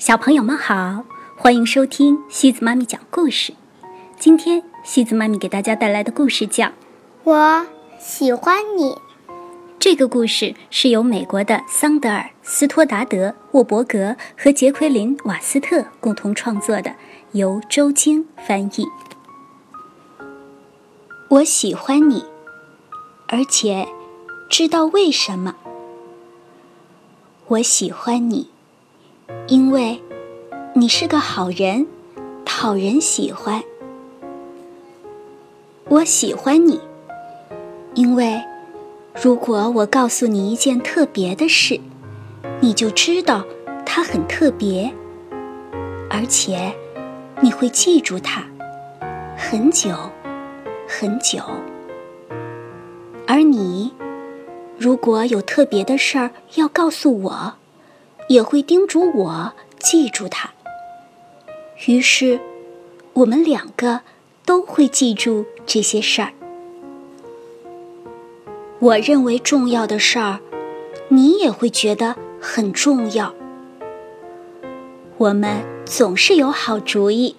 小朋友们好，欢迎收听西子妈咪讲故事。今天西子妈咪给大家带来的故事叫《我喜欢你》。这个故事是由美国的桑德尔·斯托达德·沃伯格和杰奎琳·瓦斯特共同创作的，由周晶翻译。我喜欢你，而且知道为什么。我喜欢你，因为你是个好人，讨人喜欢。我喜欢你，因为如果我告诉你一件特别的事，你就知道它很特别，而且你会记住它很久。很久，而你如果有特别的事儿要告诉我，也会叮嘱我记住它。于是，我们两个都会记住这些事儿。我认为重要的事儿，你也会觉得很重要。我们总是有好主意。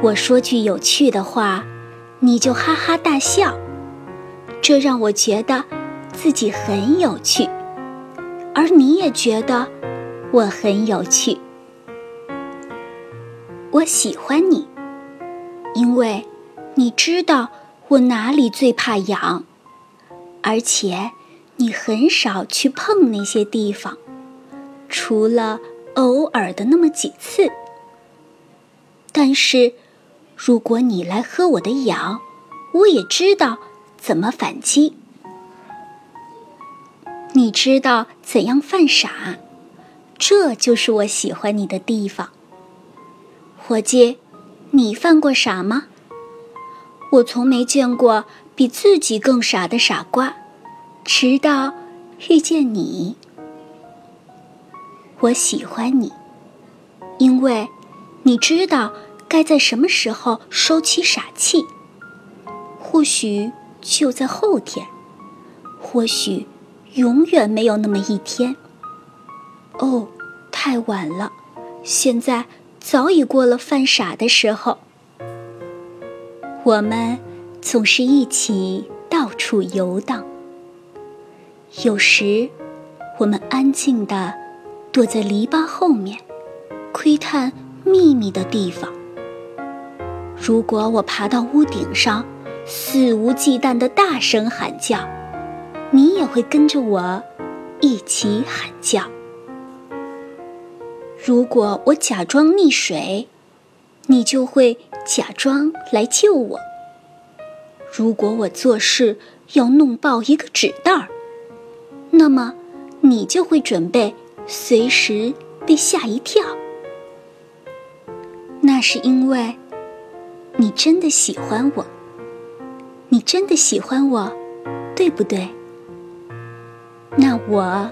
我说句有趣的话。你就哈哈大笑，这让我觉得自己很有趣，而你也觉得我很有趣。我喜欢你，因为你知道我哪里最怕痒，而且你很少去碰那些地方，除了偶尔的那么几次。但是。如果你来喝我的痒，我也知道怎么反击。你知道怎样犯傻，这就是我喜欢你的地方。伙计，你犯过傻吗？我从没见过比自己更傻的傻瓜，直到遇见你。我喜欢你，因为你知道。该在什么时候收起傻气？或许就在后天，或许永远没有那么一天。哦，太晚了，现在早已过了犯傻的时候。我们总是一起到处游荡，有时我们安静地躲在篱笆后面，窥探秘密的地方。如果我爬到屋顶上，肆无忌惮的大声喊叫，你也会跟着我一起喊叫。如果我假装溺水，你就会假装来救我。如果我做事要弄爆一个纸袋儿，那么你就会准备随时被吓一跳。那是因为。你真的喜欢我，你真的喜欢我，对不对？那我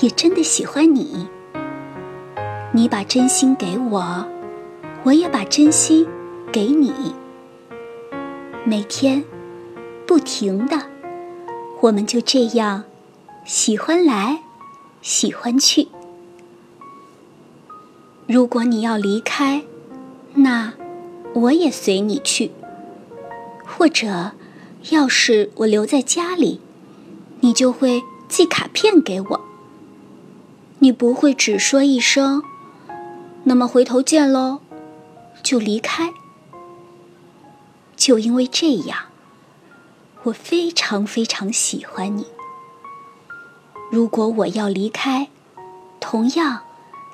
也真的喜欢你。你把真心给我，我也把真心给你。每天不停的，我们就这样喜欢来，喜欢去。如果你要离开，那……我也随你去，或者，要是我留在家里，你就会寄卡片给我。你不会只说一声“那么回头见喽”，就离开。就因为这样，我非常非常喜欢你。如果我要离开，同样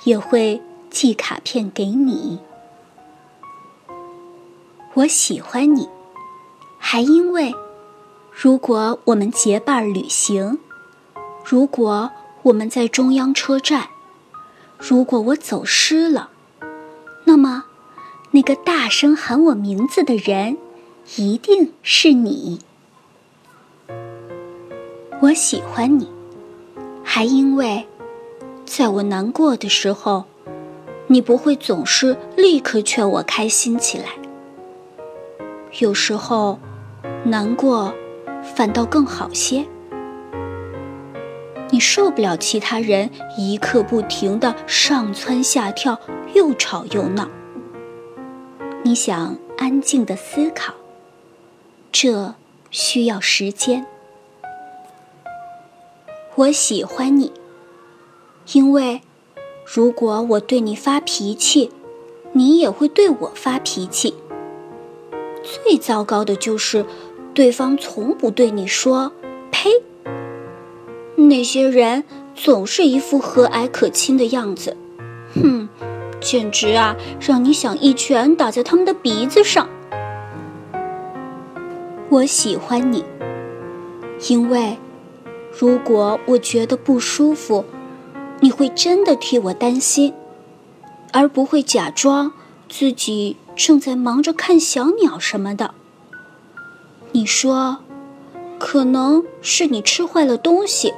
也会寄卡片给你。我喜欢你，还因为，如果我们结伴旅行，如果我们在中央车站，如果我走失了，那么，那个大声喊我名字的人，一定是你。我喜欢你，还因为，在我难过的时候，你不会总是立刻劝我开心起来。有时候，难过反倒更好些。你受不了其他人一刻不停的上蹿下跳，又吵又闹。你想安静的思考，这需要时间。我喜欢你，因为如果我对你发脾气，你也会对我发脾气。最糟糕的就是，对方从不对你说“呸”。那些人总是一副和蔼可亲的样子，哼，简直啊，让你想一拳打在他们的鼻子上。我喜欢你，因为如果我觉得不舒服，你会真的替我担心，而不会假装自己正在忙着看小鸟什么的。你说，可能是你吃坏了东西。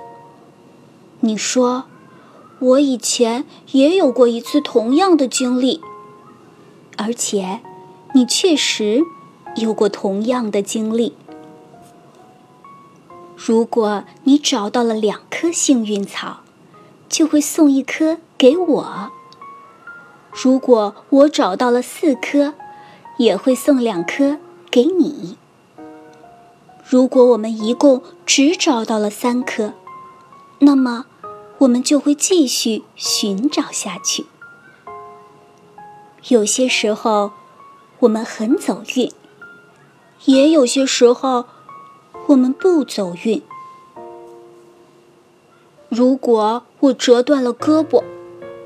你说，我以前也有过一次同样的经历，而且你确实有过同样的经历。如果你找到了两颗幸运草，就会送一颗给我；如果我找到了四颗，也会送两颗给你。如果我们一共只找到了三颗，那么。我们就会继续寻找下去。有些时候，我们很走运；也有些时候，我们不走运。如果我折断了胳膊，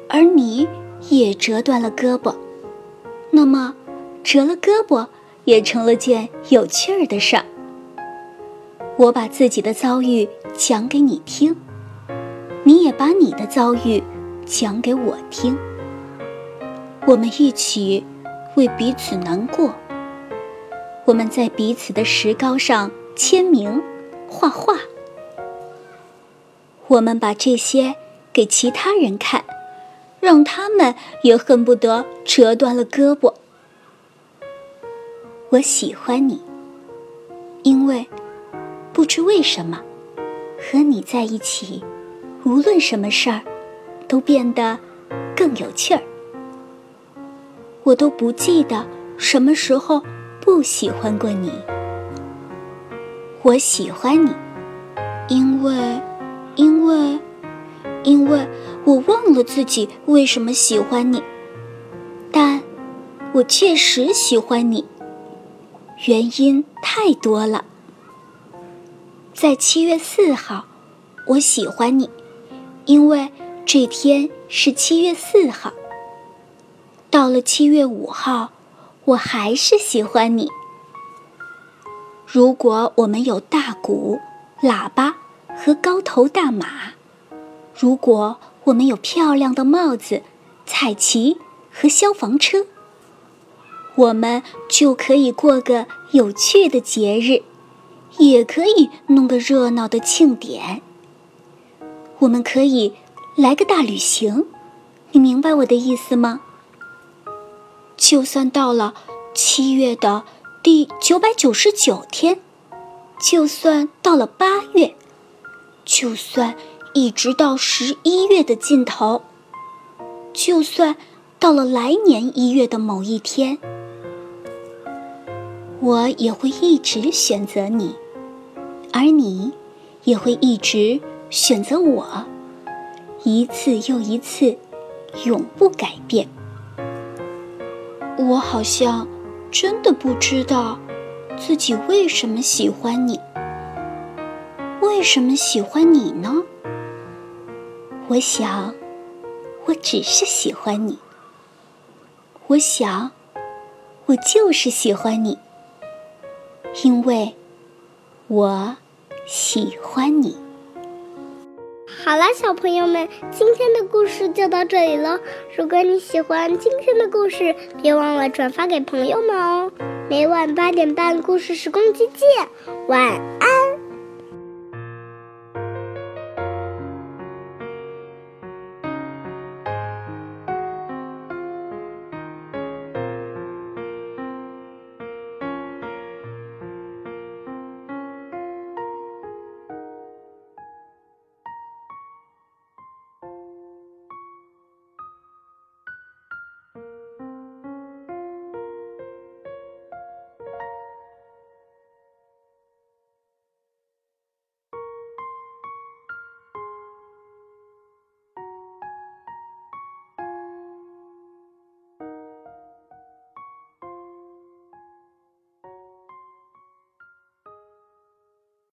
而你也折断了胳膊，那么折了胳膊也成了件有趣儿的事儿。我把自己的遭遇讲给你听。你也把你的遭遇讲给我听，我们一起为彼此难过。我们在彼此的石膏上签名、画画。我们把这些给其他人看，让他们也恨不得折断了胳膊。我喜欢你，因为不知为什么，和你在一起。无论什么事儿，都变得更有趣儿。我都不记得什么时候不喜欢过你。我喜欢你，因为，因为，因为我忘了自己为什么喜欢你，但我确实喜欢你。原因太多了。在七月四号，我喜欢你。因为这天是七月四号。到了七月五号，我还是喜欢你。如果我们有大鼓、喇叭和高头大马，如果我们有漂亮的帽子、彩旗和消防车，我们就可以过个有趣的节日，也可以弄个热闹的庆典。我们可以来个大旅行，你明白我的意思吗？就算到了七月的第九百九十九天，就算到了八月，就算一直到十一月的尽头，就算到了来年一月的某一天，我也会一直选择你，而你也会一直。选择我，一次又一次，永不改变。我好像真的不知道自己为什么喜欢你。为什么喜欢你呢？我想，我只是喜欢你。我想，我就是喜欢你，因为我喜欢你。好了，小朋友们，今天的故事就到这里了。如果你喜欢今天的故事，别忘了转发给朋友们哦。每晚八点半，故事时光机见，晚。